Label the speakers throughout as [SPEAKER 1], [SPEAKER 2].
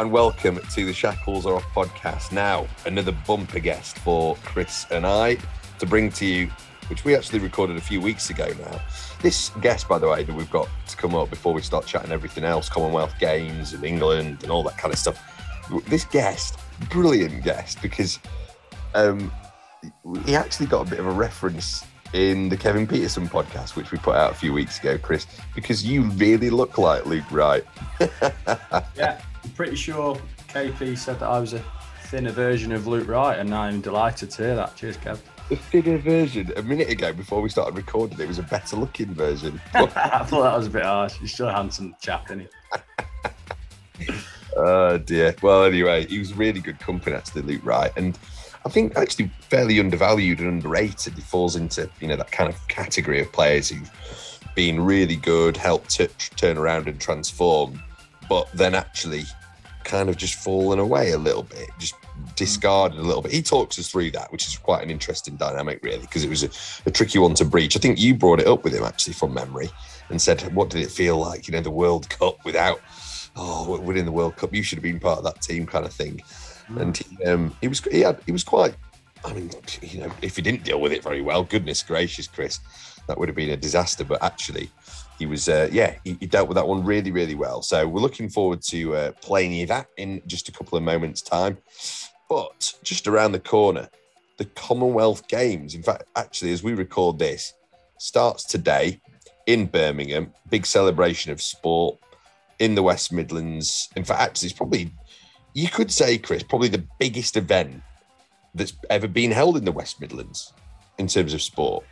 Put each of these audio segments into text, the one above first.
[SPEAKER 1] And welcome to the Shackles Are Off podcast. Now, another bumper guest for Chris and I to bring to you, which we actually recorded a few weeks ago now. This guest, by the way, that we've got to come up before we start chatting everything else, Commonwealth Games and England and all that kind of stuff. This guest, brilliant guest, because um, he actually got a bit of a reference in the Kevin Pietersen podcast, which we put out a few weeks ago, Chris, because you really look like Luke Wright.
[SPEAKER 2] yeah, pretty sure KP said that I was a thinner version of Luke Wright, and I'm delighted to hear that. Cheers, Kev.
[SPEAKER 1] The thinner version. A minute ago, before we started recording, it was a better looking version.
[SPEAKER 2] I thought that was a bit harsh. He's still a handsome chap, isn't he?
[SPEAKER 1] oh dear. Well, anyway, he was really good company actually, Luke Wright, and I think actually fairly undervalued and underrated. He falls into you know that kind of category of players who've been really good, helped t- turn around and transform, but then actually kind of just fallen away a little bit, just discarded a little bit. He talks us through that, which is quite an interesting dynamic, really, because it was a, a tricky one to breach. I think you brought it up with him actually from memory and said, "What did it feel like? You know, the World Cup without." Oh, winning the World Cup, you should have been part of that team, kind of thing and he, um, he was he had he was quite. I mean, you know, if he didn't deal with it very well, goodness gracious, Chris, that would have been a disaster. But actually, he was, uh, yeah, he, he, dealt with that one really, really well. So we're looking forward to uh, playing you that in just a couple of moments' time. But just around the corner, the Commonwealth Games. In fact, actually, as we record this, starts today in Birmingham. Big celebration of sport in the West Midlands. In fact, actually, it's probably you could say, Chris, probably the biggest event that's ever been held in the West Midlands in terms of sport.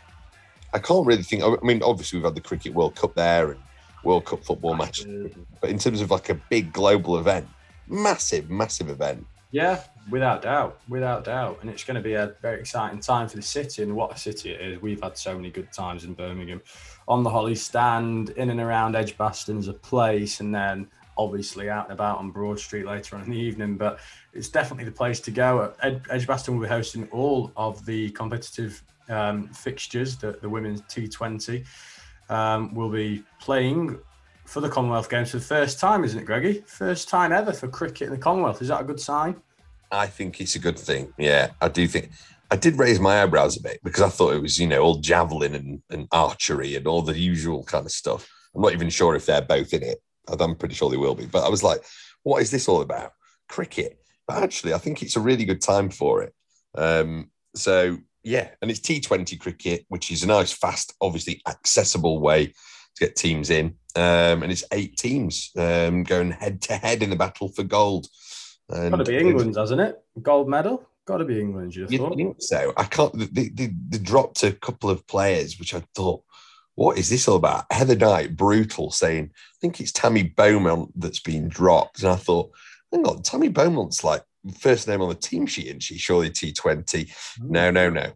[SPEAKER 1] I can't really think. I mean, obviously we've had the Cricket World Cup there and World Cup football matches, but in terms of like a big global event, massive, massive event.
[SPEAKER 2] Yeah, without doubt, without doubt, and it's going to be a very exciting time for the city. And what a city it is! We've had so many good times in Birmingham, on the Holly Stand, in and around Edgbaston as a place, and then obviously out and about on Broad Street later on in the evening, but it's definitely the place to go. Ed, Edgbaston will be hosting all of the competitive um, fixtures, the, the women's T20 um, will be playing for the Commonwealth Games for the first time, isn't it, Greggy? First time ever for cricket in the Commonwealth. Is that a good sign?
[SPEAKER 1] I think it's a good thing. Yeah, I do think. I did raise my eyebrows a bit because I thought it was, you know, all javelin and, and archery and all the usual kind of stuff. I'm not even sure if they're both in it. I'm pretty sure they will be. But I was like, what is this all about? Cricket. But actually, I think it's a really good time for it. Um, so yeah, and it's T20 cricket, which is a nice, fast, obviously accessible way to get teams in. Um, and it's eight teams um, going head to head in the battle for gold.
[SPEAKER 2] And Got to be England's, hasn't it? Gold medal. Got to be England's. You
[SPEAKER 1] think so? I can't. They, they, they dropped a couple of players, which I thought what is this all about? Heather Knight, brutal, saying, I think it's Tammy Beaumont that's been dropped. And I thought, hang on, Tammy Beaumont's like first name on the team sheet, and she surely T20. Mm. No, no, no.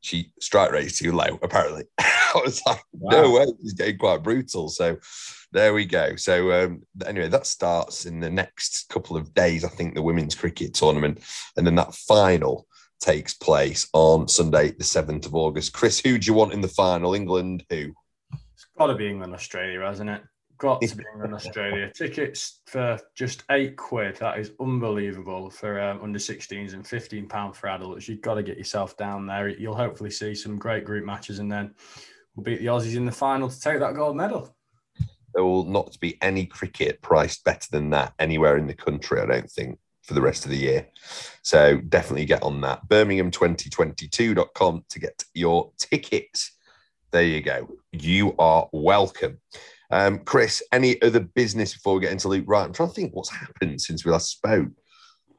[SPEAKER 1] She strike rate is too low, apparently. I was like, wow. no way, he's getting quite brutal. So there we go. So um, anyway, that starts in the next couple of days, I think, the women's cricket tournament. And then that final takes place on Sunday, the 7th of August. Chris, who do you want in the final? England, who?
[SPEAKER 2] It's got to be England, Australia, hasn't it? Got to be England, Australia. Tickets for just eight quid. That is unbelievable for um, under 16s and 15 pound for adults. You've got to get yourself down there. You'll hopefully see some great group matches, and then we'll beat the Aussies in the final to take that gold medal.
[SPEAKER 1] There will not be any cricket priced better than that anywhere in the country. I don't think for the rest of the year. So definitely get on that. Birmingham2022.com to get your tickets. There you go. You are welcome. Um, Chris, any other business before we get into Luke Wright? I'm trying to think what's happened since we last spoke.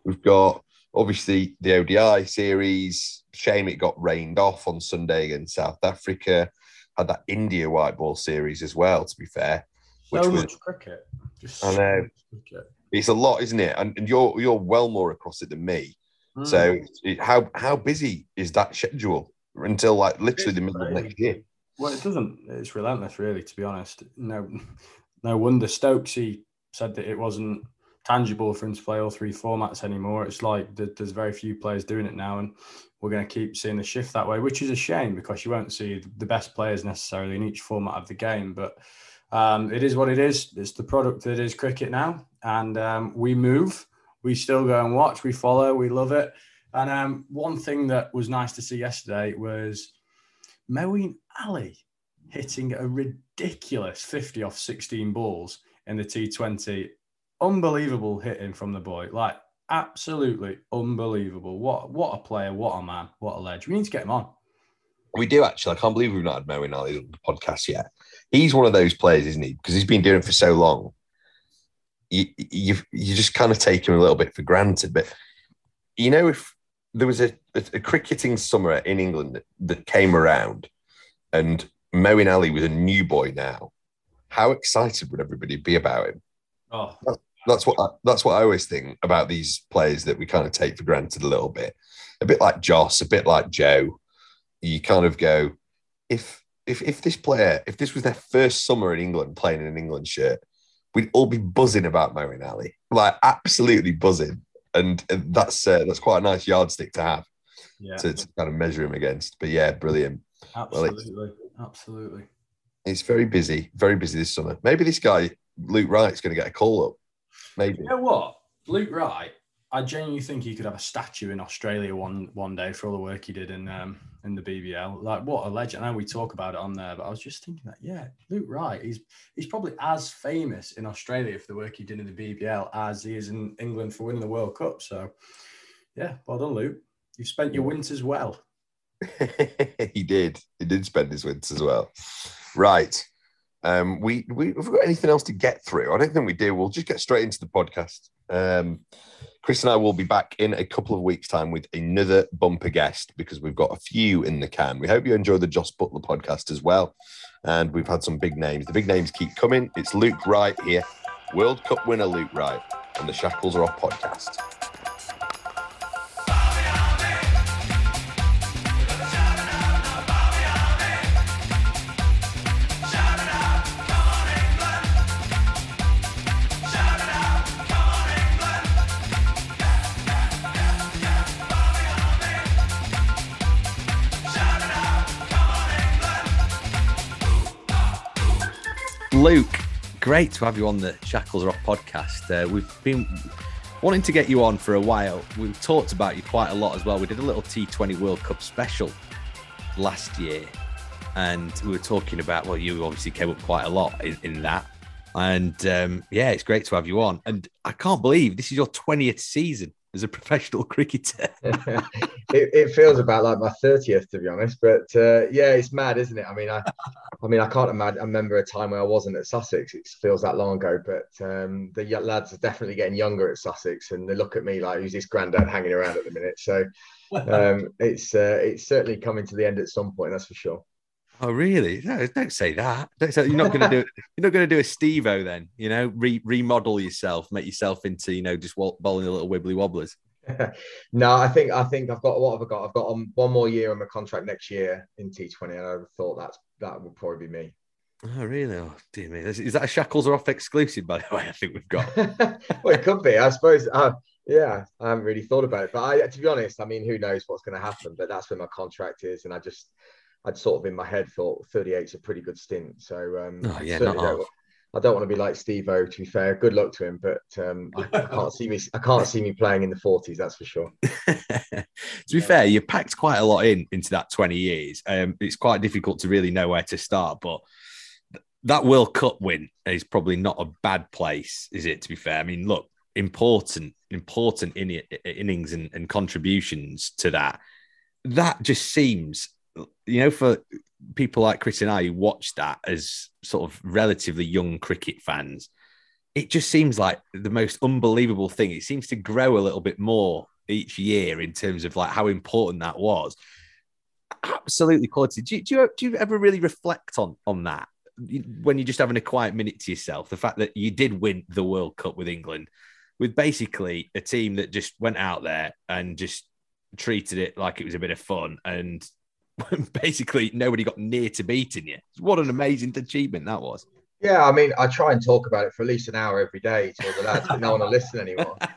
[SPEAKER 1] We've got obviously the ODI series. Shame it got rained off on Sunday against South Africa. Had that India white ball series as well. To be fair,
[SPEAKER 2] which so was, much cricket.
[SPEAKER 1] Just I know. Cricket. It's a lot, isn't it? And, and, you're you're well more across it than me. Mm. So it, how how busy is that schedule until like literally the middle of next year?
[SPEAKER 2] Well, it doesn't. It's relentless, really. To be honest, no, no wonder Stokesy said that it wasn't tangible for him to play all three formats anymore. It's like there's very few players doing it now, and we're going to keep seeing the shift that way, which is a shame because you won't see the best players necessarily in each format of the game. But um, it is what it is. It's the product that is cricket now, and um, we move. We still go and watch. We follow. We love it. And um, one thing that was nice to see yesterday was Moeen Ali hitting a ridiculous 50 off 16 balls in the T20 unbelievable hitting from the boy. Like absolutely unbelievable. What what a player, what a man, what a ledge. We need to get him on.
[SPEAKER 1] We do actually. I can't believe we've not had Moeen Ali on the podcast yet. He's one of those players, isn't he? Because he's been doing it for so long. You, you you just kind of take him a little bit for granted. But you know, if there was a, a, a cricketing summer in England that, that came around, and Moeen Ali was a new boy now, how excited would everybody be about him?
[SPEAKER 2] Oh,
[SPEAKER 1] that's what I, that's what I always think about these players that we kind of take for granted a little bit. A bit like Jos, a bit like Joe. You kind of go, if if if this player, if this was their first summer in England playing in an England shirt, we'd all be buzzing about Moeen Ali, like absolutely buzzing. And, that's uh, that's quite a nice yardstick to have yeah. to, to, kind of measure him against. But yeah, brilliant.
[SPEAKER 2] Absolutely, well, absolutely.
[SPEAKER 1] It's very busy, very busy this summer. Maybe this guy Luke Wright's going to get a call up Maybe.
[SPEAKER 2] You know what? Luke Wright, I genuinely think he could have a statue in Australia one one day for all the work he did in um in the BBL. Like what a legend. I know we talk about it on there, but I was just thinking that yeah, Luke Wright, he's he's probably as famous in Australia for the work he did in the BBL as he is in England for winning the World Cup. So yeah, well done, Luke. You've spent your winters well.
[SPEAKER 1] he did. He did spend his winters well. Right. Um, we, we have we got anything else to get through? I don't think we do. We'll just get straight into the podcast. Um, Chris and I will be back in a couple of weeks' time with another bumper guest because we've got a few in the can. We hope you enjoy the Jos Buttler podcast as well. And we've had some big names. The big names keep coming. It's Luke Wright here, World Cup winner Luke Wright, and the Shackles Are Off podcast.
[SPEAKER 3] Luke, great to have you on the Shackles Are Off podcast. Uh, we've been wanting to get you on for a while. We've talked about you quite a lot as well. We did a little T20 World Cup special last year, and we were talking about, well, you obviously came up quite a lot in, in that. And um, yeah, it's great to have you on. And I can't believe this is your 20th season as a professional cricketer.
[SPEAKER 4] it, it, feels about like my 30th, to be honest. But uh, yeah, it's mad, isn't it? I mean, I, I mean, I can't imagine. I remember a time where I wasn't at Sussex. It feels that long ago. But um, the lads are definitely getting younger at Sussex, and they look at me like, "Who's this granddad hanging around at the minute?" So um, it's uh, it's certainly coming to the end at some point. That's for sure.
[SPEAKER 3] Oh really? No, don't say that. Don't say, you're not going to do. You're not going to do a Stevo then. You know, re- remodel yourself, make yourself into you know just bowling a little wibbly wobblers.
[SPEAKER 4] no, I think I think I've got what have I got? I've got um, one more year on my contract next year in T20, and I thought that's that would probably be me.
[SPEAKER 3] Oh really? Oh dear me! Is, is that a shackles are off exclusive? By the way, I think we've got.
[SPEAKER 4] well, it could be. I suppose. Uh, yeah, I haven't really thought about it, but I, to be honest, I mean, who knows what's going to happen? But that's where my contract is, and I just I'd sort of in my head thought 38 is a pretty good stint. So um,
[SPEAKER 3] oh, yeah, not
[SPEAKER 4] don't, I don't want to be like Stevo. To be fair, good luck to him, but um, I, I, can't see me. I can't see me playing in the 40s. That's for sure.
[SPEAKER 3] to be fair, you packed quite a lot in into that 20 years. Um, it's quite difficult to really know where to start, but that World Cup win is probably not a bad place, is it? To be fair, I mean, look, important, important in, innings and, and contributions to that. That just seems you know, for people like Chris and I who watch that as sort of relatively young cricket fans, it just seems like the most unbelievable thing. It seems to grow a little bit more each year in terms of like how important that was. Absolutely quality. Do you, do you, do you ever really reflect on on that when you're just having a quiet minute to yourself? The fact that you did win the World Cup with England, with basically a team that just went out there and just treated it like it was a bit of fun and basically nobody got near to beating you. What an amazing achievement that was.
[SPEAKER 4] Yeah, I mean, I try and talk about it for at least an hour every day to the lads, but no one will listen anymore.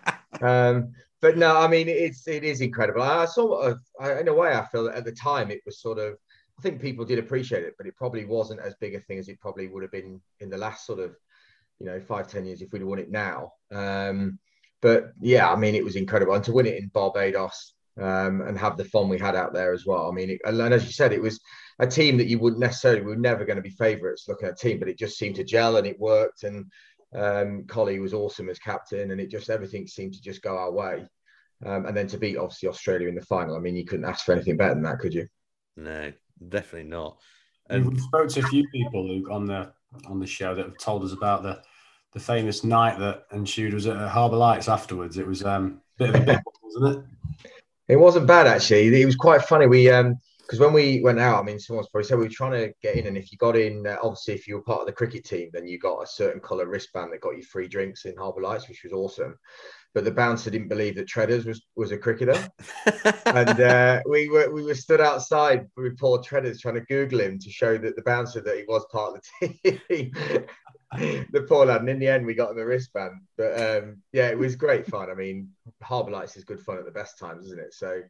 [SPEAKER 4] Um, but no, I mean, it's it is incredible. I sort of, I, in a way, I feel that at the time it was sort of, I think people did appreciate it, but it probably wasn't as big a thing as it probably would have been in the last sort of, you know, five ten years if we'd won it now. Um, but yeah, I mean, it was incredible, and to win it in Barbados um, and have the fun we had out there as well. I mean, it, and as you said, it was a team that you wouldn't necessarily, we were never going to be favourites looking at a team, but it just seemed to gel and it worked. And um, Collie was awesome as captain, and it just everything seemed to just go our way. Um, and then to beat obviously Australia in the final, I mean, you couldn't ask for anything better than that, could you?
[SPEAKER 3] No, definitely not.
[SPEAKER 2] And we spoke to a few people, Luke, on the on the show that have told us about the the famous night that ensued was at Harbour Lights afterwards. It was um, a bit of a big one, wasn't it?
[SPEAKER 4] It wasn't bad actually. It was quite funny. We um because when we went out, I mean, someone's probably said we were trying to get in, and if you got in, uh, obviously, if you were part of the cricket team, then you got a certain colour wristband that got you free drinks in Harbour Lights, which was awesome. But the bouncer didn't believe that Treaders was was a cricketer, and uh, we were we were stood outside with poor Treaders trying to Google him to show that the bouncer that he was part of the team. the poor lad, and in the end, we got him a wristband. But um, yeah, it was great fun. I mean, Harbour Lights is good fun at the best times, isn't it? So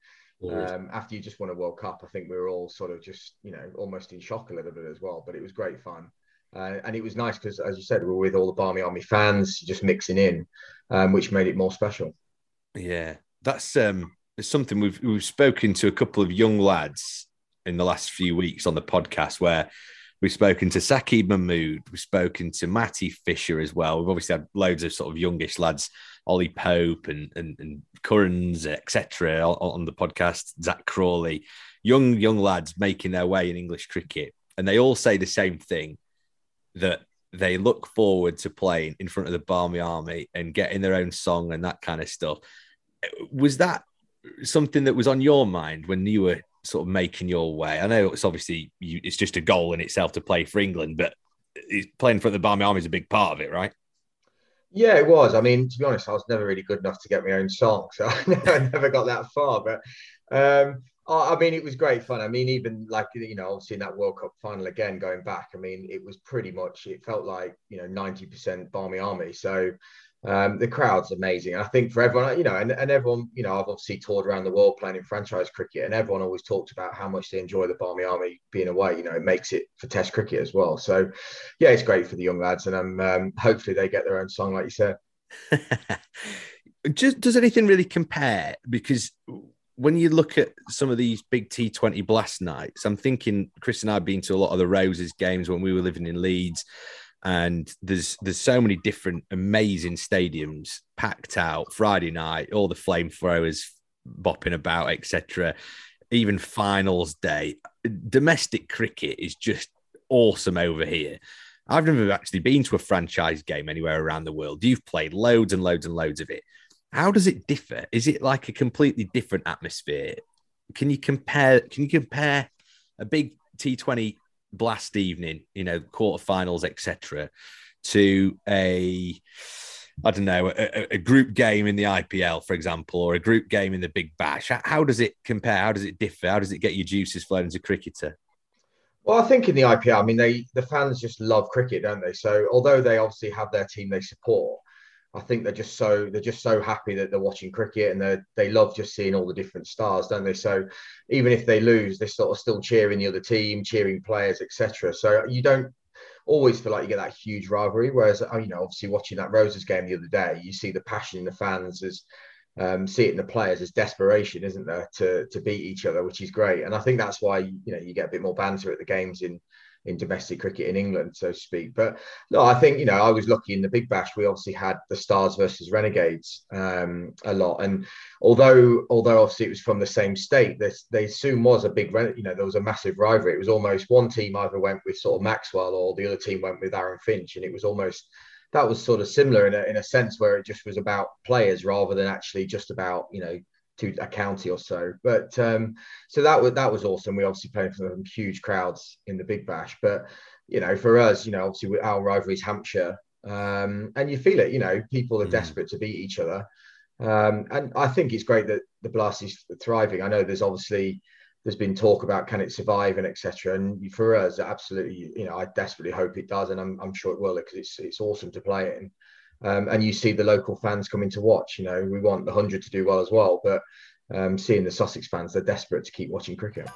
[SPEAKER 4] um, after you just won a World Cup, I think we were all sort of just, you know, almost in shock a little bit as well. But it was great fun. Uh, and it was nice because, as you said, we were with all the Barmy Army fans just mixing in, um, which made it more special.
[SPEAKER 3] Yeah, that's um, it's something we've we've spoken to a couple of young lads in the last few weeks on the podcast where we've spoken to Saki Mahmood, we've spoken to Matty Fisher as well. We've obviously had loads of sort of youngish lads Ollie Pope and and, and Currans, etc., on, the podcast. Zak Crawley, young young lads making their way in English cricket, and they all say the same thing that they look forward to playing in front of the Barmy Army and getting their own song and that kind of stuff. Was that something that was on your mind when you were sort of making your way? I know it's obviously you, it's just a goal in itself to play for England, but playing for the Barmy Army is a big part of it, right?
[SPEAKER 4] Yeah, it was. I mean, to be honest, I was never really good enough to get my own song, so I never got that far. But um, I mean, it was great fun. I mean, even like you know, obviously in that World Cup final again, going back, I mean, it was pretty much. It felt like you know, ninety percent Barmy Army. So um, the crowd's amazing. I think for everyone, you know, and, and everyone, you know, I've obviously toured around the world playing in franchise cricket, and everyone always talked about how much they enjoy the Barmy Army being away. You know, it makes it for Test cricket as well. So, yeah, it's great for the young lads, and um, um hopefully they get their own song, like you said.
[SPEAKER 3] Just does anything really compare? Because when you look at some of these big T20 blast nights, I'm thinking Chris and I have been to a lot of the Roses games when we were living in Leeds and there's there's so many different amazing stadiums packed out Friday night, all the flamethrowers bopping about, etc. Even finals day, domestic cricket is just awesome over here. I've never actually been to a franchise game anywhere around the world. You've played loads and loads and loads of it. How does it differ? Is it like a completely different atmosphere? Can you compare? Can you compare a big T20 blast evening, you know, quarterfinals, etc., to a I don't know, a, a, group game in the IPL, for example, or a group game in the Big Bash. How does it compare? How does it differ? How does it get your juices flowing as a cricketer?
[SPEAKER 4] Well, I think in the IPL, I mean, they the fans just love cricket, don't they? So although they obviously have their team they support, I think they're just so they're just so happy that they're watching cricket and they they love just seeing all the different stars, don't they? So even if they lose, they're sort of still cheering the other team, cheering players, etc. So you don't always feel like you get that huge rivalry. Whereas uh, you know, obviously watching that Roses game the other day, you see the passion in the fans as um, see it in the players as desperation, isn't there, to to beat each other, which is great. And I think that's why you know you get a bit more banter at the games in in domestic cricket in England, so to speak. But no, I think you know I was lucky in the Big Bash. We obviously had the Stars versus Renegades um, a lot, and although although obviously it was from the same state, there, there soon was a big you know there was a massive rivalry. It was almost one team either went with sort of Maxwell or the other team went with Aaron Finch, and it was almost that was sort of similar in a, in a sense where it just was about players rather than actually just about you know to a county or so. But um, so that was that was awesome. We obviously played for some huge crowds in the Big Bash, but you know, for us, you know, obviously our rivalry is Hampshire, um, and you feel it. You know, people are mm. desperate to beat each other, um, and I think it's great that the Blast is thriving. I know there's obviously there's been talk about can it survive and etc. And for us, absolutely, you know, I desperately hope it does, and I'm, I'm sure it will because it's it's awesome to play it in. Um, and you see the local fans coming to watch. You know, we want the hundred to do well as well, but um, seeing the Sussex fans, they're desperate to keep watching cricket.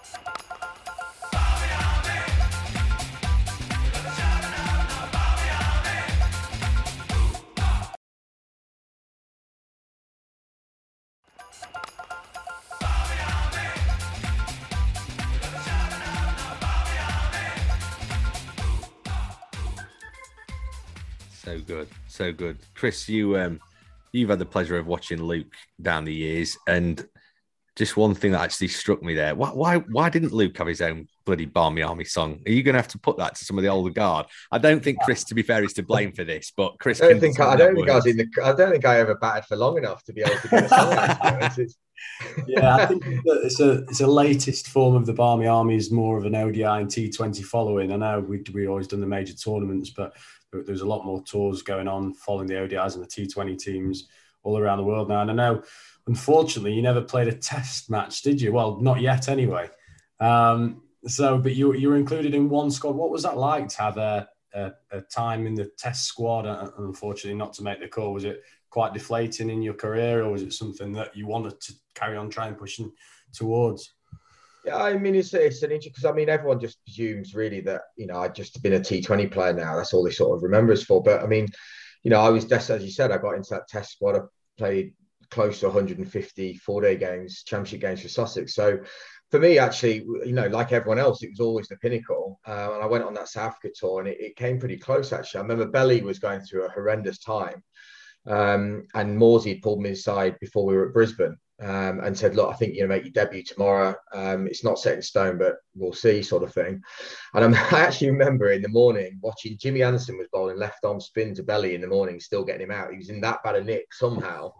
[SPEAKER 3] So good, Chris. You um, you've had the pleasure of watching Luke down the years, and just one thing that actually struck me there. Why, why, why didn't Luke have his own bloody Barmy Army song? Are you going to have to put that to some of the older guard? I don't think Chris, to be fair, is to blame for this, but Chris.
[SPEAKER 4] I don't think I, I don't think I was in the. I don't think I ever batted for long enough to be able to get a song
[SPEAKER 2] yeah, I think it's a it's a latest form of the Barmy Army is more of an ODI and T20 following. I know we we always done the major tournaments, but there's a lot more tours going on following the ODIs and the T20 teams all around the world now. And I know, unfortunately, you never played a test match, did you? Well, not yet, anyway. Um, so, but you you were included in one squad. What was that like to have a, a, a time in the test squad? And unfortunately, not to make the call. Was it quite deflating in your career, or was it something that you wanted to carry on trying pushing towards?
[SPEAKER 4] Yeah, I mean, it's, it's an interesting because I mean, everyone just presumes really that you know I'd just been a T20 player now. That's all they sort of remember us for. But I mean, you know, I was as you said, I got into that test squad. I played close to 150 four day games, championship games for Sussex. So for me, actually, you know, like everyone else, it was always the pinnacle. Uh, and I went on that South Africa tour, and it, it, came pretty close. Actually, I remember Belly was going through a horrendous time, um, and Morsy pulled me aside before we were at Brisbane um, and said, "Look, I think you make your debut tomorrow. Um, it's not set in stone, but we'll see," sort of thing. And I'm, i actually remember in the morning watching Jimmy Anderson was bowling left arm spin to belly in the morning, still getting him out. He was in that bad a nick somehow,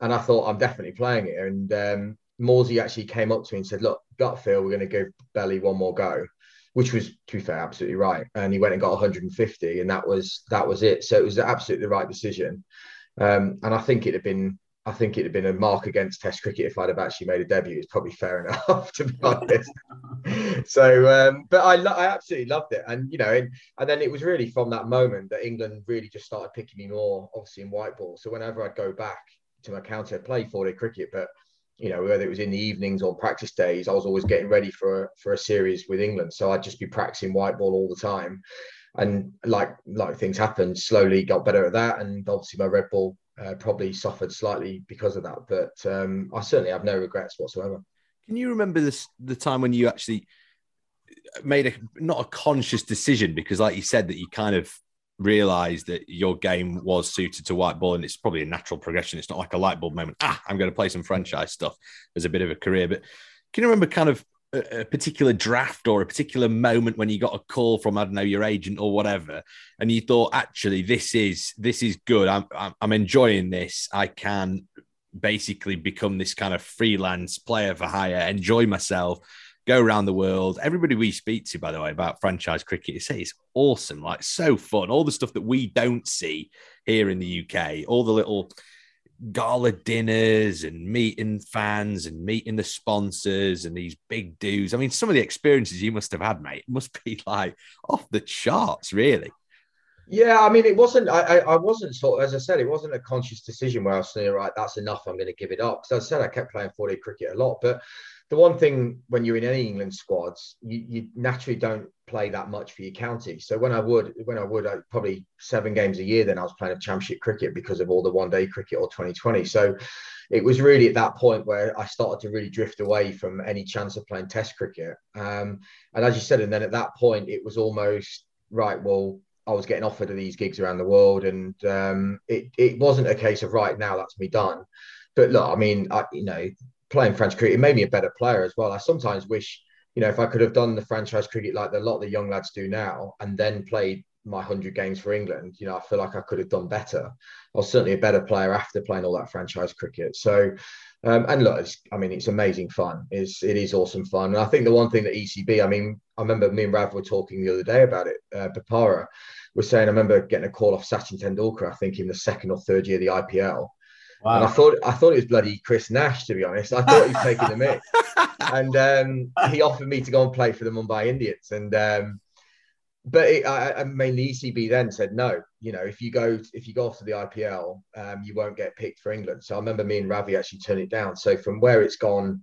[SPEAKER 4] and I thought I'm definitely playing it. And um, Morsy actually came up to me and said, "Look, gut feel, we're going to give belly one more go." Which was, to be fair, absolutely right. And he went and got 150, and that was that was it. So it was absolutely the right decision. Um, and I think it had been I think it'd have been a mark against Test cricket if I'd have actually made a debut. It's probably fair enough, to be honest. so, um, but I, lo- I absolutely loved it, and you know, and, and then it was really from that moment that England really just started picking me more, obviously in white ball. So whenever I'd go back to my county, I'd play four day cricket, but you know, whether it was in the evenings or practice days, I was always getting ready for a, for a series with England. So I'd just be practicing white ball all the time, and like like things happened, slowly got better at that, and obviously my red ball uh, probably suffered slightly because of that. But um, I certainly have no regrets whatsoever.
[SPEAKER 3] Can you remember this the time when you actually made a not a conscious decision because, like you said, that you kind of realized that your game was suited to white ball and it's probably a natural progression. It's not like a light bulb moment. Ah, I'm going to play some franchise stuff as a bit of a career. But can you remember kind of a, particular draft or a particular moment when you got a call from I don't know your agent or whatever, and you thought actually this is this is good. I'm I'm enjoying this. I can basically become this kind of freelance player for hire, enjoy myself, go around the world. Everybody we speak to, by the way, about franchise cricket, say it's awesome, like so fun. All the stuff that we don't see here in the UK, all the little gala dinners and meeting fans and meeting the sponsors and these big dudes. I mean, some of the experiences you must have had, mate, must be like off the charts, really.
[SPEAKER 4] Yeah, I mean, it wasn't. I, I, wasn't sort. Of, as I said, it wasn't a conscious decision where I was saying, right, that's enough. I'm going to give it up. Because I said I kept playing 4 cricket a lot, but the one thing when you're in any England squads, you, you, naturally don't play that much for your county. So when I would, when I would, I, probably seven games a year, then I was playing a championship cricket because of all the one day cricket or 2020. So it was really at that point where I started to really drift away from any chance of playing test cricket. Um, and as you said, and then at that point, it was almost right. Well, I was getting offered these gigs around the world, and um, it it wasn't a case of right now that's me done. But look, I mean, I, you know, playing franchise cricket, it made me a better player as well. I sometimes wish, you know, if I could have done the franchise cricket like a lot of the young lads do now, and then played my 100 games for England, you know, I feel like I could have done better. I was certainly a better player after playing all that franchise cricket. So, Um, and look, I mean, it's amazing fun. It's it is awesome fun. And I think the one thing that ECB, I mean, I remember me and Rav were talking the other day about it. Uh, Bopara was saying, I remember getting a call off Sachin Tendulkar, I think in the second or third year of the IPL. Wow. And I thought I thought it was bloody Chris Nash, to be honest. I thought he was taking the mic. and um, he offered me to go and play for the Mumbai Indians. And um, but it, I, I mean, the ECB then said no. You know, if you go if you go off to the IPL, um, you won't get picked for England. So I remember me and Ravi actually turned it down. So from where it's gone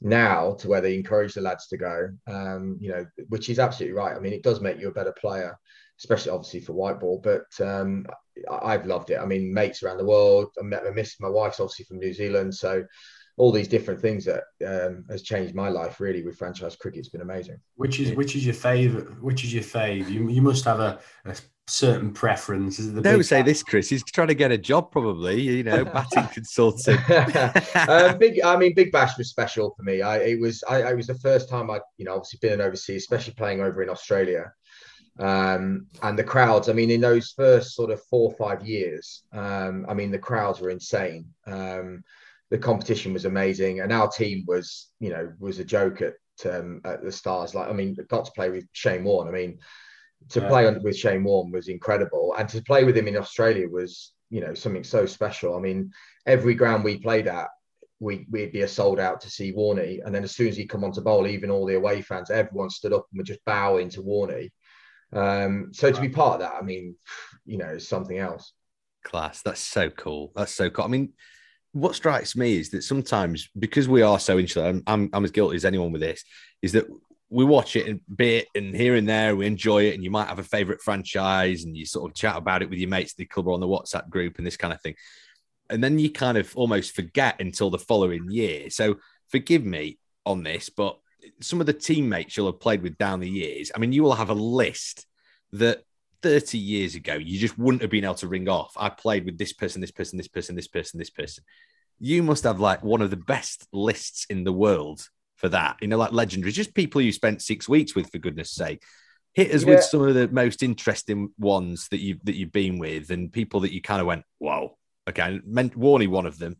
[SPEAKER 4] now to where they encourage the lads to go, um, you know, which is absolutely right. I mean, it does make you a better player, especially obviously for white ball. But um, I've loved it. I mean, mates around the world. I met, I miss my wife's obviously from New Zealand, so all these different things that um, has changed my life really with franchise cricket. It's been amazing.
[SPEAKER 2] Which is which is your favorite? Which is your fave? You you must have a, a certain preference.
[SPEAKER 3] Don't say this, Chris. He's trying to get a job, probably. You know, batting consultant.
[SPEAKER 4] uh, big. I mean, Big Bash was special for me. I it was. I, it was the first time I, you know, obviously been overseas, especially playing over in Australia. Um, and the crowds. I mean, in those first sort of four or five years, um, I mean, the crowds were insane. Um, the competition was amazing, and our team was, you know, was a joke at um, at the Stars. Like, I mean, got to play with Shane Warne. I mean, to yeah. play on, with Shane Warne was incredible, and to play with him in Australia was, you know, something so special. I mean, every ground we played at, we, we'd be a sold out to see Warney. And then as soon as he come on to bowl, even all the away fans, everyone stood up and would just bow into Warney. Um, so to be part of that, I mean, you know, is something else.
[SPEAKER 3] Class. That's so cool. That's so cool. I mean, what strikes me is that sometimes because we are so insular, I'm, I'm, I'm as guilty as anyone with this, is that we watch it and bit and here and there we enjoy it and you might have a favorite franchise and you sort of chat about it with your mates the club or on the whatsapp group and this kind of thing and then you kind of almost forget until the following year so forgive me on this but some of the teammates you'll have played with down the years i mean you will have a list that 30 years ago, you just wouldn't have been able to ring off. I played with this person, this person, this person, this person, this person. You must have like one of the best lists in the world for that. You know, like legendary, just people you spent six weeks with, for goodness sake. Hit us yeah. with some of the most interesting ones that you've that you've been with, and people that you kind of went, "Whoa." Okay, meant Warney one of them.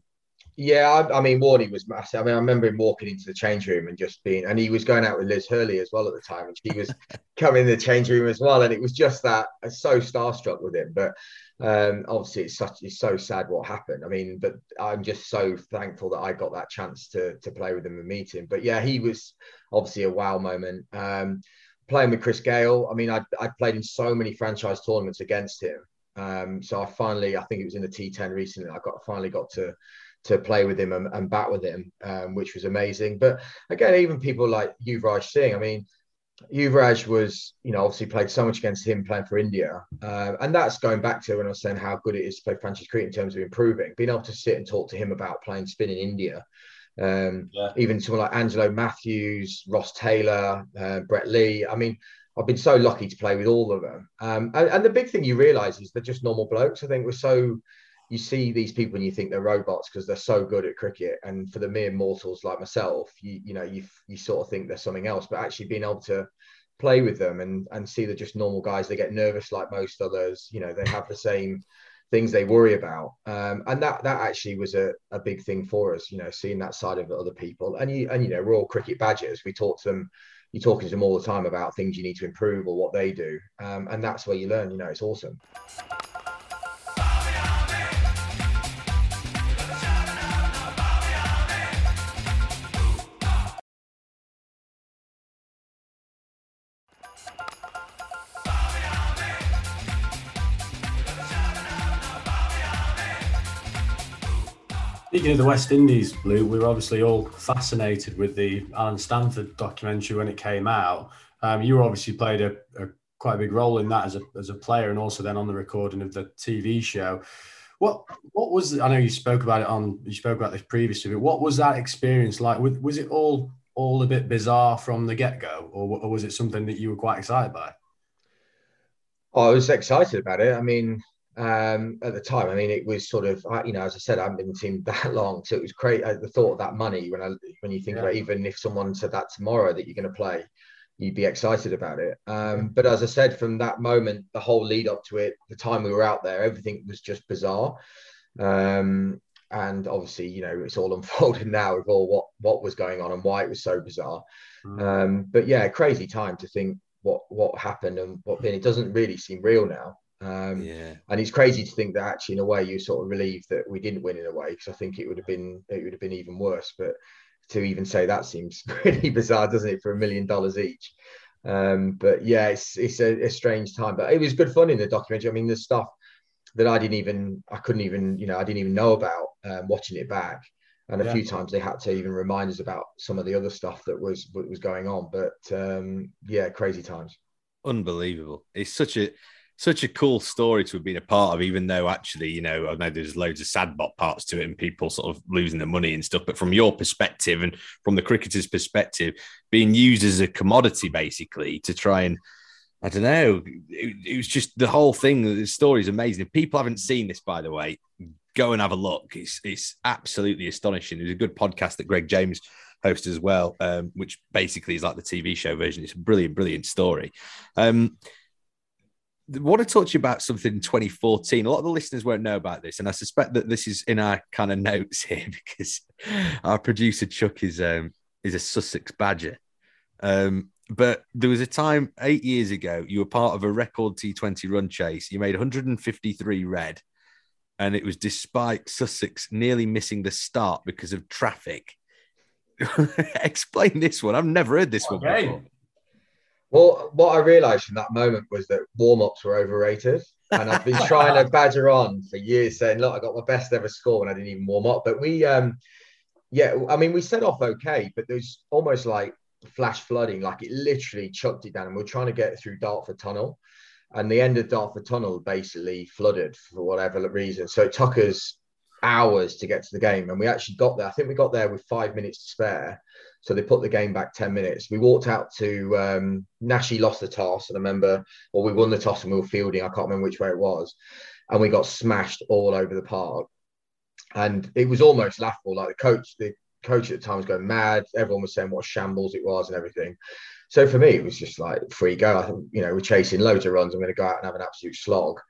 [SPEAKER 4] Yeah, I, I, mean, Warney was massive. I mean, I remember him walking into the change room and just being, and he was going out with Liz Hurley as well at the time, and she was coming in the change room as well, and it was just that I was so starstruck with him. But um, obviously, it's such it's so sad what happened. I mean, but I'm just so thankful that I got that chance to to play with him and meet him. But yeah, he was obviously a wow moment. Um, playing with Chris Gayle, I mean, I I played in so many franchise tournaments against him. Um, so I finally, I think it was in the T10 recently. I got finally got to to play with him and, and bat with him, um, which was amazing. But again, even people like Yuvraj Singh, I mean, Yuvraj was, you know, obviously played so much against him playing for India. Uh, and that's going back to when I was saying how good it is to play franchise cricket in terms of improving, being able to sit and talk to him about playing spin in India. Um, yeah. Even someone like Angelo Mathews, Ross Taylor, uh, Brett Lee. I mean, I've been so lucky to play with all of them. Um, and, and, the big thing you realize is they're just normal blokes. I think we're so you see these people and you think they're robots because they're so good at cricket. And for the mere mortals like myself, you you know you you sort of think they're something else. But actually being able to play with them and and see they're just normal guys. They get nervous like most others. You know they have the same things they worry about. Um, and that that actually was a, a big thing for us. You know seeing that side of other people. And you and you know we're all cricket badgers. We talk to them. You're talking to them all the time about things you need to improve or what they do. Um, and that's where you learn. You know it's awesome.
[SPEAKER 2] Speaking of the West Indies, Blue, we were obviously all fascinated with the Allen Stanford documentary when it came out. Um, you obviously played a, a, quite a big role in that as a, as a player and also then on the recording of the TV show. What what was I know you spoke about it on you spoke about this previously, but what was that experience like? Was, was it all all a bit bizarre from the get go, or, or was it something that you were quite excited by?
[SPEAKER 4] Oh, I was excited about it. I mean, um, at the time. I mean, it was sort of, you know, as I said, I haven't been in the team that long, so it was great. Uh, the thought of that money when I when you think yeah. about even if someone said that tomorrow that you're going to play, you'd be excited about it. Um, but as I said, from that moment, the whole lead up to it, the time we were out there, everything was just bizarre. Um, and obviously, you know, it's all unfolded now with all what what was going on and why it was so bizarre. Mm. Um, but yeah, crazy time to think what what happened and what been. It doesn't really seem real now. Um, yeah. And it's crazy to think that actually, in a way, you sort of relieved that we didn't win in a way because I think it would have been it would have been even worse. But to even say that seems pretty bizarre, doesn't it, for a million dollars each? Um, but yeah, it's it's a, a, strange time. But it was good fun in the documentary. I mean, the stuff that I didn't even I couldn't even you know I didn't even know about um, watching it back. And a yeah. few times they had to even remind us about some of the other stuff that was was going on. But um, yeah, crazy times.
[SPEAKER 3] Unbelievable. It's such a such a cool story to have been a part of, even though actually, you know, I know there's loads of sad bot parts to it and people sort of losing their money and stuff. But from your perspective and from the cricketer's perspective, being used as a commodity basically to try and I don't know, it, it was just the whole thing. The story is amazing. If people haven't seen this, by the way, go and have a look. It's it's absolutely astonishing. There's a good podcast that Greg James hosts as well, um, which basically is like the TV show version. It's a brilliant, brilliant story. Um, want to talk to you about something in 2014. A lot of the listeners won't know about this, and I suspect that this is in our kind of notes here because our producer Chuck is um, is a Sussex Badger. Um, but there was a time eight years ago you were part of a record T20 run chase. You made 153 red, and it was despite Sussex nearly missing the start because of traffic. Explain this one. I've never heard this one before.
[SPEAKER 4] Well, what I realised from that moment was that warm ups were overrated. And I've been trying to badger on for years saying, look, I got my best ever score and I didn't even warm up. But we, um, yeah, I mean, we set off okay, but there's almost like flash flooding, like it literally chucked it down. And we are trying to get through Dartford Tunnel. And the end of Dartford Tunnel basically flooded for whatever reason. So it took us hours to get to the game. And we actually got there. I think we got there with five minutes to spare. So they put the game back 10 minutes. We walked out to um, Nashi lost the toss. And I remember, or we won the toss and we were fielding. I can't remember which way it was. And we got smashed all over the park. And it was almost laughable. Like the coach, the coach at the time was going mad. Everyone was saying what shambles it was and everything. So for me, it was just like free go. I think, you know, we're chasing loads of runs. I'm going to go out and have an absolute slog.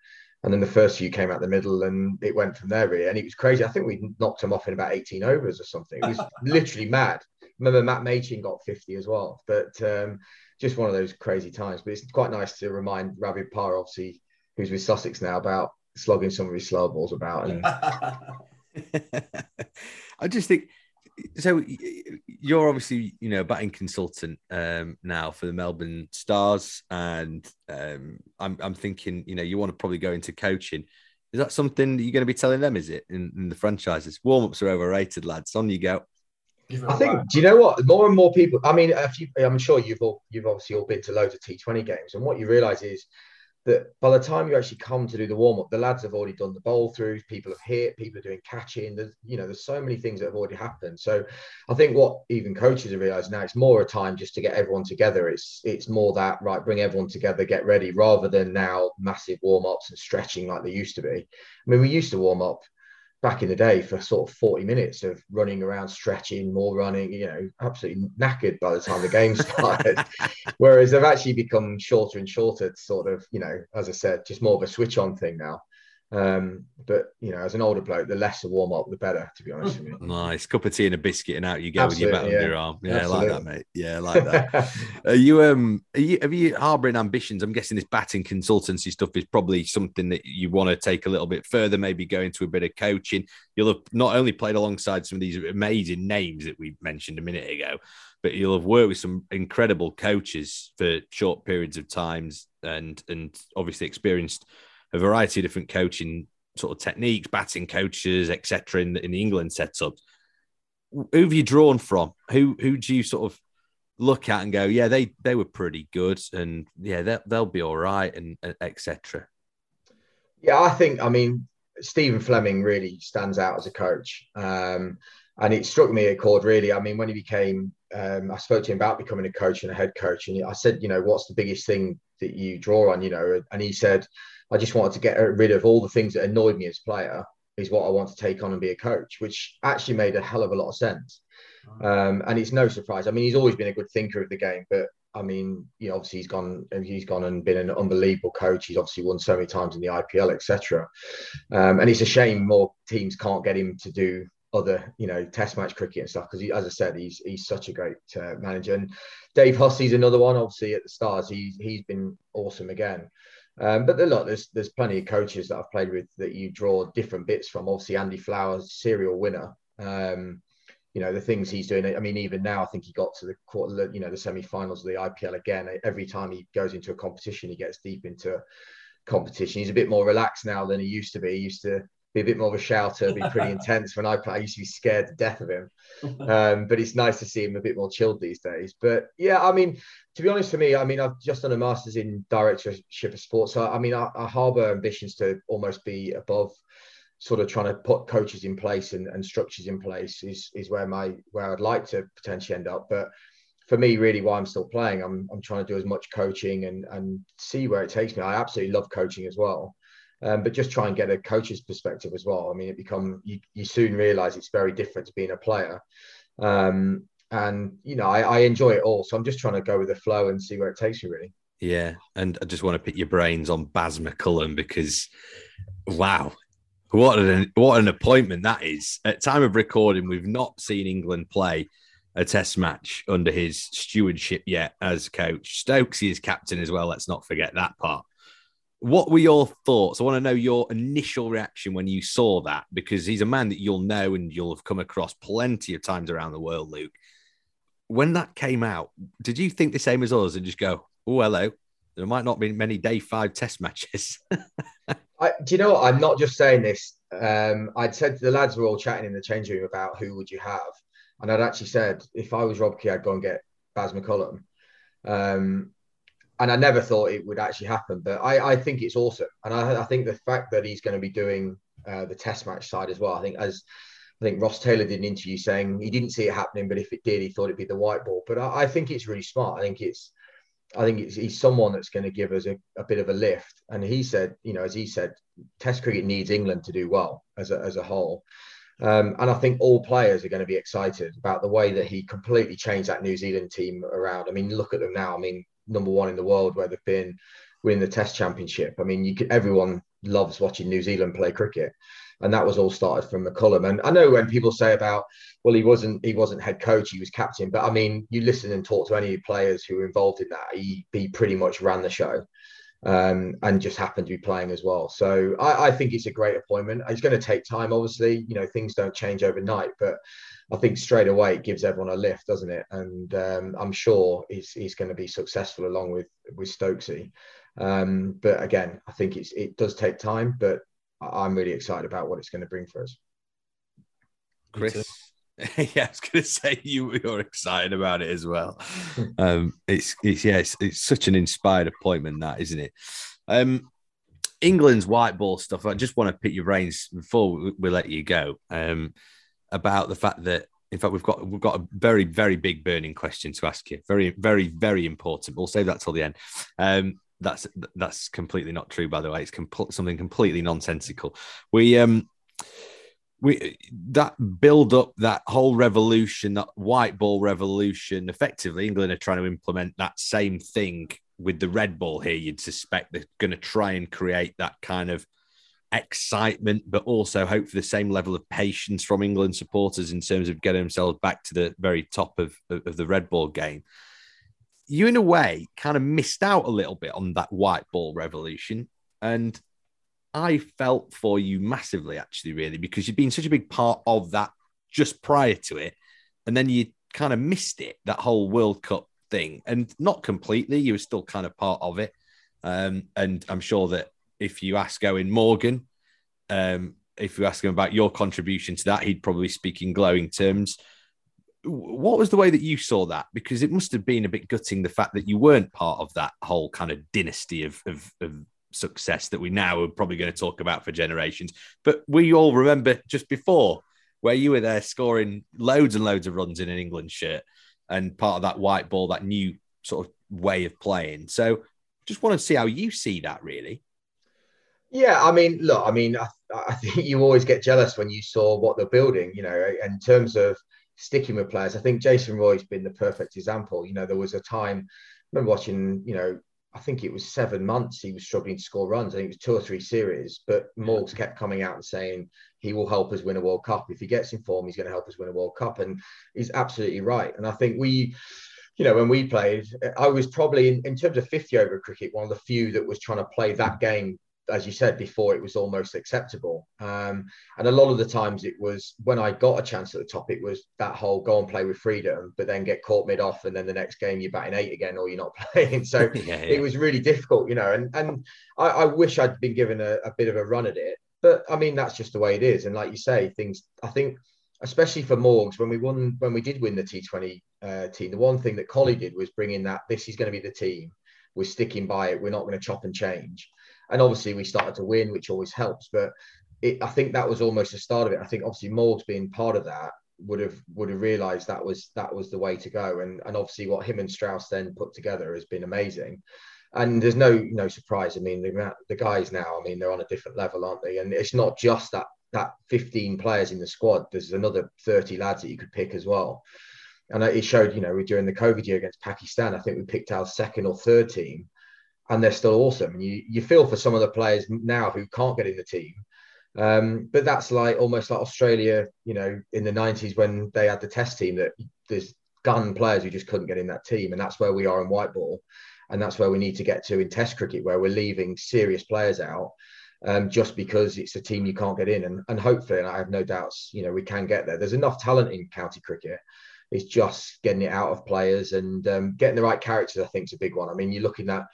[SPEAKER 4] And then the first few came out the middle and it went from there really. And it was crazy. I think we knocked him off in about 18 overs or something. It was literally mad remember Matt Machan got 50 as well. But um, just one of those crazy times. But it's quite nice to remind Ravi Bopara, obviously, who's with Sussex now, about slogging some of his slow balls about. And...
[SPEAKER 3] I just think so. You're obviously, you know, batting consultant um, now for the Melbourne Stars, and um, I'm, I'm thinking, you know, you want to probably go into coaching. Is that something that you're going to be telling them? Is it in, in the franchises? Warm ups are overrated, lads. On you go.
[SPEAKER 4] I think. Do you know what? More and more people. I mean, you, I'm sure you've all you've obviously all been to loads of T20 games, and what you realise is that by the time you actually come to do the warm up, the lads have already done the bowl throughs. People have hit. People are doing catching. There's you know there's so many things that have already happened. So I think what even coaches have realised now it's more a time just to get everyone together. It's it's more that right, bring everyone together, get ready, rather than now massive warm ups and stretching like they used to be. I mean, we used to warm up back in the day for sort of 40 minutes of running around, stretching, more running, you know, absolutely knackered by the time the game started. Whereas they've actually become shorter and shorter, sort of, you know, as I said, just more of a switch on thing now. Um, but you know, as an older bloke, the less a warm up, the better. To be honest with you.
[SPEAKER 3] Nice cup of tea and a biscuit, and out you go Absolutely, with your bat yeah. under your arm. Yeah, Absolutely. like that, mate. Yeah, like that. are you um, are you have you harboring ambitions? I'm guessing this batting consultancy stuff is probably something that you want to take a little bit further. Maybe go into a bit of coaching. You'll have not only played alongside some of these amazing names that we mentioned a minute ago, but you'll have worked with some incredible coaches for short periods of times, and and obviously experienced a variety of different coaching sort of techniques, batting coaches, etc. In, in the England setup. Who have you drawn from? Who who do you sort of look at and go, yeah, they they were pretty good, and yeah, they'll, they'll be all right, and, etc.
[SPEAKER 4] Yeah, I think I mean Stephen Fleming really stands out as a coach, um, and it struck me a chord really. I mean, when he became, um, I spoke to him about becoming a coach and a head coach, and I said, you know, what's the biggest thing that you draw on, you know, and he said I just wanted to get rid of all the things that annoyed me as a player is what I want to take on and be a coach, which actually made a hell of a lot of sense. Um, and it's no surprise. I mean, he's always been a good thinker of the game, but I mean, you know, obviously he's gone, he's gone and been an unbelievable coach. He's obviously won so many times in the IPL, etc. Um, and it's a shame more teams can't get him to do other, you know, Test match cricket and stuff because, as I said, he's he's such a great uh, manager. And Dave Hussey's another one. Obviously, at the Stars, he's he's been awesome again. Um, but look, there's there's plenty of coaches that I've played with that you draw different bits from. Obviously, Andy Flowers, serial winner. Um, you know the things he's doing. I mean, even now, I think he got to the quarter, you know, the semi-finals of the IPL again. Every time he goes into a competition, he gets deep into competition. He's a bit more relaxed now than he used to be. He used to be a bit more of a shouter, be pretty intense. When I play, I used to be scared to death of him. Um, but it's nice to see him a bit more chilled these days. But yeah, I mean, to be honest, for me, I mean, I've just done a master's in directorship of sports. So I mean, I, I harbour ambitions to almost be above sort of trying to put coaches in place and, and structures in place is is where my where I'd like to potentially end up. But for me, really, why I'm still playing, I'm I'm trying to do as much coaching and and see where it takes me. I absolutely love coaching as well. Um, but just try and get a coach's perspective as well. I mean, it become you, you soon realize it's very different to being a player. Um, and you know, I, I enjoy it all. So I'm just trying to go with the flow and see where it takes me really.
[SPEAKER 3] Yeah. And I just want to pick your brains on Baz McCullum because wow, what an what an appointment that is! At time of recording, we've not seen England play a Test match under his stewardship yet as coach. Stokesy is captain as well. Let's not forget that part. What were your thoughts? I want to know your initial reaction when you saw that because he's a man that you'll know and you'll have come across plenty of times around the world, Luke. When that came out, did you think the same as us and just go, "Oh, hello"? There might not be many day five Test matches.
[SPEAKER 4] I, do you know what? I'm not just saying this. Um, I'd said the lads were all chatting in the change room about who would you have, and I'd actually said if I was Rob Key, I'd go and get Baz McCullum. Um, and I never thought it would actually happen, but I, I think it's awesome, and I, I, think the fact that he's going to be doing uh, the Test match side as well. I think as I think Ross Taylor did an interview saying he didn't see it happening, but if it did, he thought it'd be the white ball. But I, I think it's really smart. I think it's I think it's, he's someone that's going to give us a, a, bit of a lift. And he said, you know, as he said, Test cricket needs England to do well as a, as a whole. Um, and I think all players are going to be excited about the way that he completely changed that New Zealand team around. I mean, look at them now. I mean, number one in the world where they've been winning the Test Championship. I mean, you could, everyone loves watching New Zealand play cricket and that was all started from McCullum. And I know when people say about, well, he wasn't he wasn't head coach, he was captain, but I mean, you listen and talk to any players who were involved in that, he he pretty much ran the show. Um, and just happened to be playing as well. So I, I think it's a great appointment. It's going to take time, obviously. You know, things don't change overnight, but I think straight away it gives everyone a lift, doesn't it? And um, I'm sure he's, he's going to be successful along with with Stokesy. Um, but again, I think it's it does take time, but I'm really excited about what it's going to bring for us.
[SPEAKER 3] Chris, yeah, I was going to say you you're excited about it as well. um, it's it's yeah, it's, it's such an inspired appointment that isn't it? Um, England's white ball stuff. I just want to pick your brains before we, we let you go um, about the fact that in fact we've got we've got a very very big burning question to ask you. Very very very important. We'll save that till the end. Um, that's that's completely not true, by the way. It's com- something completely nonsensical. We um we that build up that whole revolution, that white ball revolution. Effectively, England are trying to implement that same thing with the red ball here. You'd suspect they're going to try and create that kind of excitement, but also hope for the same level of patience from England supporters in terms of getting themselves back to the very top of, of the red ball game. You in a way kind of missed out a little bit on that white ball revolution and i felt for you massively actually really because you'd been such a big part of that just prior to it and then you kind of missed it that whole world cup thing and not completely you were still kind of part of it. Um, and i'm sure that if you ask Eoin Morgan um, if you ask him about your contribution to that he'd probably speak in glowing terms what was the way that you saw that? Because it must have been a bit gutting the fact that you weren't part of that whole kind of dynasty of, of, of success that we now are probably going to talk about for generations. But we all remember just before where you were there scoring loads and loads of runs in an England shirt and part of that white ball, that new sort of way of playing. So just want to see how you see that really.
[SPEAKER 4] Yeah, I mean, look, I mean, I, I think you always get jealous when you saw what they're building, you know, in terms of sticking with players. I think Jason Roy's been the perfect example. You know, there was a time I remember watching, you know, I think it was seven months he was struggling to score runs. I think it was two or three series, but Morgs kept coming out and saying he will help us win a World Cup. If he gets in form, he's going to help us win a World Cup. And he's absolutely right. And I think we, you know, when we played, I was probably in, in terms of 50 over cricket, one of the few that was trying to play that game as you said before, it was almost acceptable. Um, and a lot of the times it was when I got a chance at the top, it was that whole go and play with freedom, but then get caught mid off, and then the next game you're batting eight again, or you're not playing. So yeah, yeah. it was really difficult, you know. And and I, I wish I'd been given a, a, bit of a run at it, but I mean that's just the way it is. And like you say, things I think. Especially for Morgs, when we won, when we did win the T20 uh, team, the one thing that Colly did was bring in that this is going to be the team. We're sticking by it. We're not going to chop and change and obviously we started to win, which always helps. But it, I think that was almost the start of it. I think obviously Morgs being part of that would have would have realised that was that was the way to go. And and obviously what him and Strauss then put together has been amazing. And there's no no surprise. I mean the the guys now. I mean they're on a different level, aren't they? And it's not just that that 15 players in the squad. There's another 30 lads that you could pick as well. And it showed, you know, during the COVID year against Pakistan, I think we picked our second or third team and they're still awesome. And you you feel for some of the players now who can't get in the team. Um, but that's like almost like Australia, you know, in the 90s when they had the test team that there's gun players who just couldn't get in that team. And that's where we are in white ball. And that's where we need to get to in test cricket, where we're leaving serious players out um, just because it's a team you can't get in. And, and hopefully, and I have no doubts, you know, we can get there. There's enough talent in county cricket. It's just getting it out of players and um, getting the right characters, I think, is a big one. I mean, you're looking at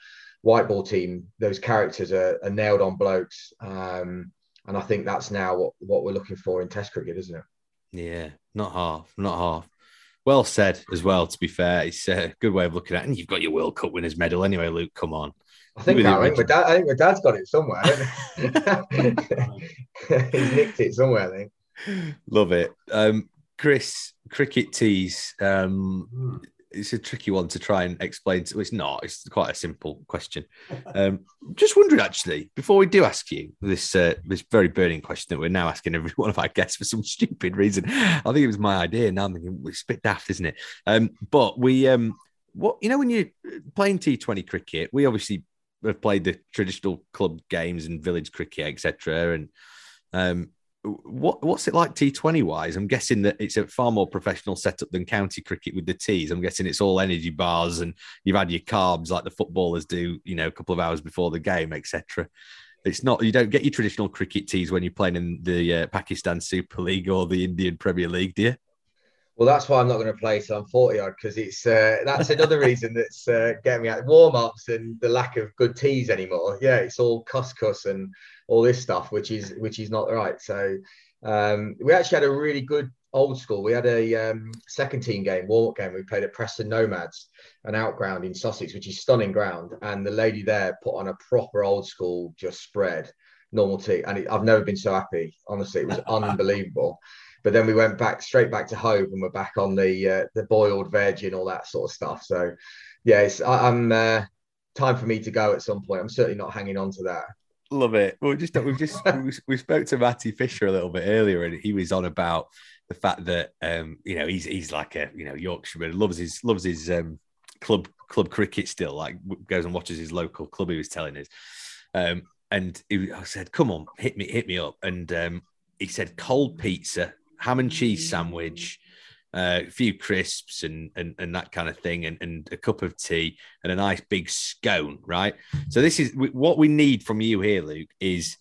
[SPEAKER 4] white ball team, those characters are, are nailed on blokes. Um, and I think that's now what, what we're looking for in Test cricket, isn't it?
[SPEAKER 3] Yeah, not half, not half. Well said as well. To be fair, it's a good way of looking at it. And you've got your World Cup winners medal anyway, Luke. Come on.
[SPEAKER 4] I think, I think, my dad, I think my dad's got it somewhere. He's nicked it somewhere, I think.
[SPEAKER 3] Love it. Um, Chris, cricket teas. Um, it's a tricky one to try and explain. To, it's not. It's quite a simple question. Um, just wondering, actually, before we do ask you this uh, this very burning question that we're now asking every one of our guests for some stupid reason. I think it was my idea. Now I'm thinking it's a bit daft, isn't it? Um, but we, um, what you know, when you're playing T20 cricket, we obviously have played the traditional club games and village cricket, etc. And um, what what's it like T20 wise? I'm guessing that it's a far more professional setup than county cricket with the teas. I'm guessing it's all energy bars and you've had your carbs like the footballers do, you know, a couple of hours before the game, etc. It's not you don't get your traditional cricket teas when you're playing in the uh, Pakistan Super League or the Indian Premier League, do you?
[SPEAKER 4] Well, that's why I'm not going to play till I'm 40 odd because it's uh, that's another reason that's uh, getting me out warm ups and the lack of good teas anymore. Yeah, it's all couscous and all this stuff, which is which is not right. So um, we actually had a really good old school. We had a um, second team game, warm up game. We played at Preston Nomads, an outground in Sussex, which is stunning ground. And the lady there put on a proper old school just spread normal tea, and it, I've never been so happy. Honestly, it was unbelievable. But then we went back straight back to Hove, and we're back on the uh, the boiled veg and all that sort of stuff. So yeah, I, am uh, time for me to go at some point. I'm certainly not hanging on to that.
[SPEAKER 3] Love it. We just we've just we spoke to Matty Fisher a little bit earlier, and he was on about the fact that um, you know he's he's like a you know Yorkshireman, loves his loves his um, club club cricket still, like goes and watches his local club. He was telling us, um, and he, I said, "Come on, hit me, hit me up." And um, he said, "Cold pizza, ham and cheese sandwich." uh, a few crisps and, and and that kind of thing, and, and a cup of tea and a nice big scone, right? So this is what we need from you here, Luke, is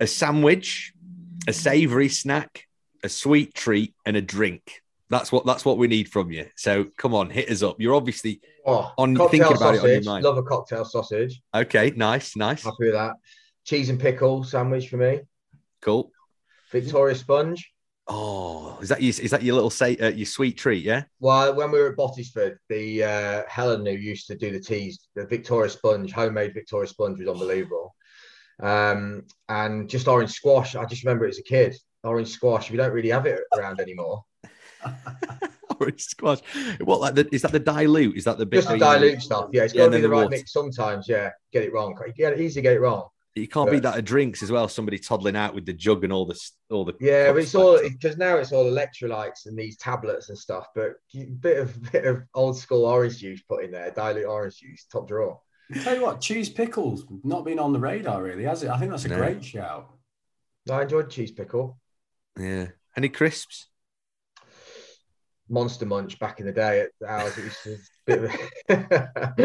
[SPEAKER 3] a sandwich, a savoury snack, a sweet treat, and a drink. That's what that's what we need from you. So come on, hit us up. You're obviously oh, on thinking about
[SPEAKER 4] sausage.
[SPEAKER 3] it on your mind.
[SPEAKER 4] Love a cocktail sausage.
[SPEAKER 3] Okay, nice, nice.
[SPEAKER 4] Happy with that. Cheese and pickle sandwich for me.
[SPEAKER 3] Cool.
[SPEAKER 4] Victoria sponge.
[SPEAKER 3] Oh, is that your, is that your little say uh, your sweet treat? Yeah.
[SPEAKER 4] Well, when we were at Bottesford, the uh, Helen who used to do the teas, the Victoria sponge, homemade Victoria sponge was unbelievable. Um, and just orange squash. I just remember it as a kid. Orange squash. We don't really have it around anymore.
[SPEAKER 3] orange squash. What like the, is that the dilute? Is that the
[SPEAKER 4] bit just the dilute stuff? Yeah, it's yeah, got to be the, the right water. mix. Sometimes, yeah, get it wrong. You get it easy, get it wrong.
[SPEAKER 3] You can't beat that at drinks as well. Somebody toddling out with the jug and all the all the
[SPEAKER 4] yeah, but it's all because now it's all electrolytes and these tablets and stuff. But bit of bit of old school orange juice put in there, dilute orange juice, top drawer.
[SPEAKER 2] Tell you what, cheese pickles not been on the radar really, has it? I think that's a no. great shout.
[SPEAKER 4] I enjoyed cheese pickle.
[SPEAKER 3] Yeah. Any crisps?
[SPEAKER 4] Monster Munch back in the day at ours. It was a bit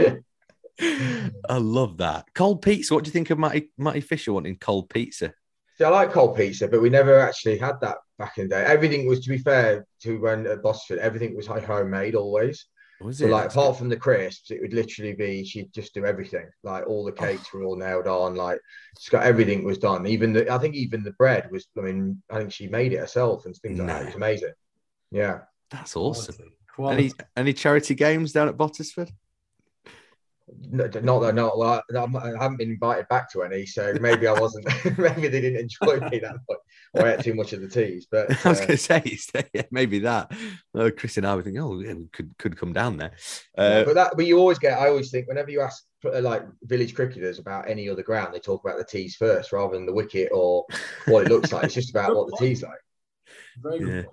[SPEAKER 4] of
[SPEAKER 3] I love that. Cold pizza. What do you think of Matty, Matty Fisher wanting cold pizza?
[SPEAKER 4] See, I like cold pizza, but we never actually had that back in the day. Everything was, to be fair, to when at Bottesford, everything was homemade always. Oh, was so it? like apart from the crisps, it would literally be she'd just do everything. Like all the oh. cakes oh. were all nailed on. Like she's got everything was done. Even the I think even the bread was. I mean, I think she made it herself and things like that. It was amazing. Yeah,
[SPEAKER 3] that's awesome. Quality. Any any charity games down at Bottesford?
[SPEAKER 4] Not that not well, I haven't been invited back to any, so maybe I wasn't. maybe they didn't enjoy me that much, or I ate too much of the teas. But
[SPEAKER 3] uh, I was going to say, maybe that. Uh, Chris and I were thinking, oh, yeah, we could could come down there.
[SPEAKER 4] Uh, but that, but you always get. I always think whenever you ask uh, like village cricketers about any other ground, they talk about the teas first rather than the wicket or what it looks like. It's just about what the tees like.
[SPEAKER 3] Very yeah.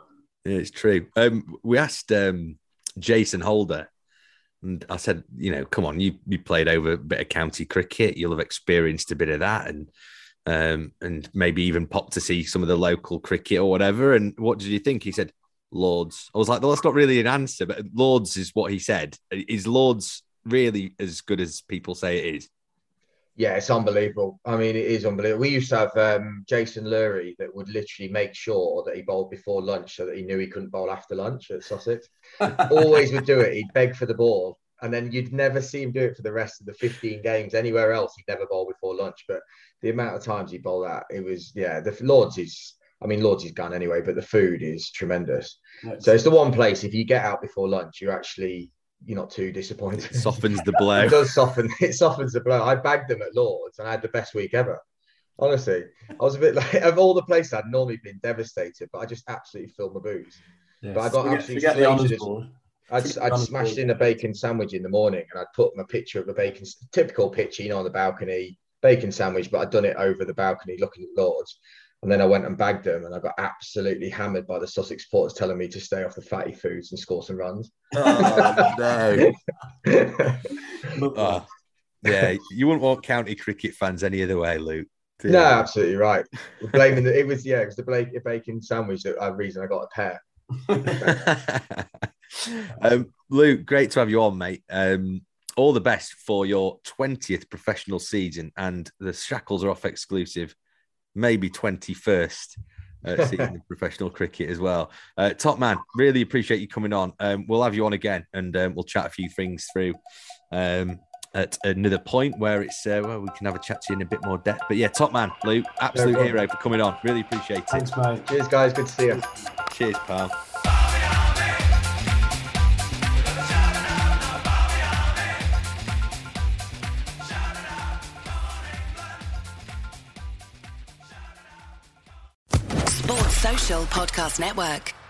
[SPEAKER 3] yeah, it's true. Um, we asked um, Jason Holder and I said, you know, come on, you you played over a bit of county cricket, you'll have experienced a bit of that, and um, and maybe even popped to see some of the local cricket or whatever. And what did you think? He said, Lords. I was like, well, that's not really an answer, but Lords is what he said. Is Lords really as good as people say it is?
[SPEAKER 4] Yeah, it's unbelievable. I mean, it is unbelievable. We used to have um, Jason Lewry that would literally make sure that he bowled before lunch so that he knew he couldn't bowl after lunch at Sussex. Always would do it. He'd beg for the ball. And then you'd never see him do it for the rest of the 15 games anywhere else. He'd never bowl before lunch. But the amount of times he bowled that, it was, yeah, the Lords is, I mean, Lords is gone anyway, but the food is tremendous. so it's the one place, if you get out before lunch, you're actually you're not too disappointed.
[SPEAKER 3] It softens the blow.
[SPEAKER 4] it does soften. It softens the blow. I bagged them at Lords and I had the best week ever. Honestly, I was a bit like of all the places I'd normally been devastated, but I just absolutely filled my boots. Yes. But I got absolutely forget I'd, I'd smashed in a bacon sandwich in the morning and I'd put my picture of a bacon, typical picture, you know, on the balcony, bacon sandwich, but I'd done it over the balcony looking at Lords. And then I went and bagged them, and I got absolutely hammered by the Sussex supporters telling me to stay off the fatty foods and score some runs. Oh, no.
[SPEAKER 3] oh, yeah, you wouldn't want county cricket fans any other way, Luke.
[SPEAKER 4] No, absolutely right. Blaming the, it was yeah, it was the bacon sandwich that uh, reason I got
[SPEAKER 3] a pair. um, Luke, great to have you on, mate. Um, all the best for your 20th professional season, and the Shackles are off exclusive maybe 21st uh, season of professional cricket as well. Uh, top man, really appreciate you coming on. Um, we'll have you on again and um, we'll chat a few things through um, at another point where it's uh, well, we can have a chat to you in a bit more depth. But yeah, top man, Luke, absolute hero for coming on. Really appreciate it.
[SPEAKER 2] Thanks, mate.
[SPEAKER 4] Cheers, guys. Good to see you.
[SPEAKER 3] Cheers, pal.
[SPEAKER 5] Podcast Network.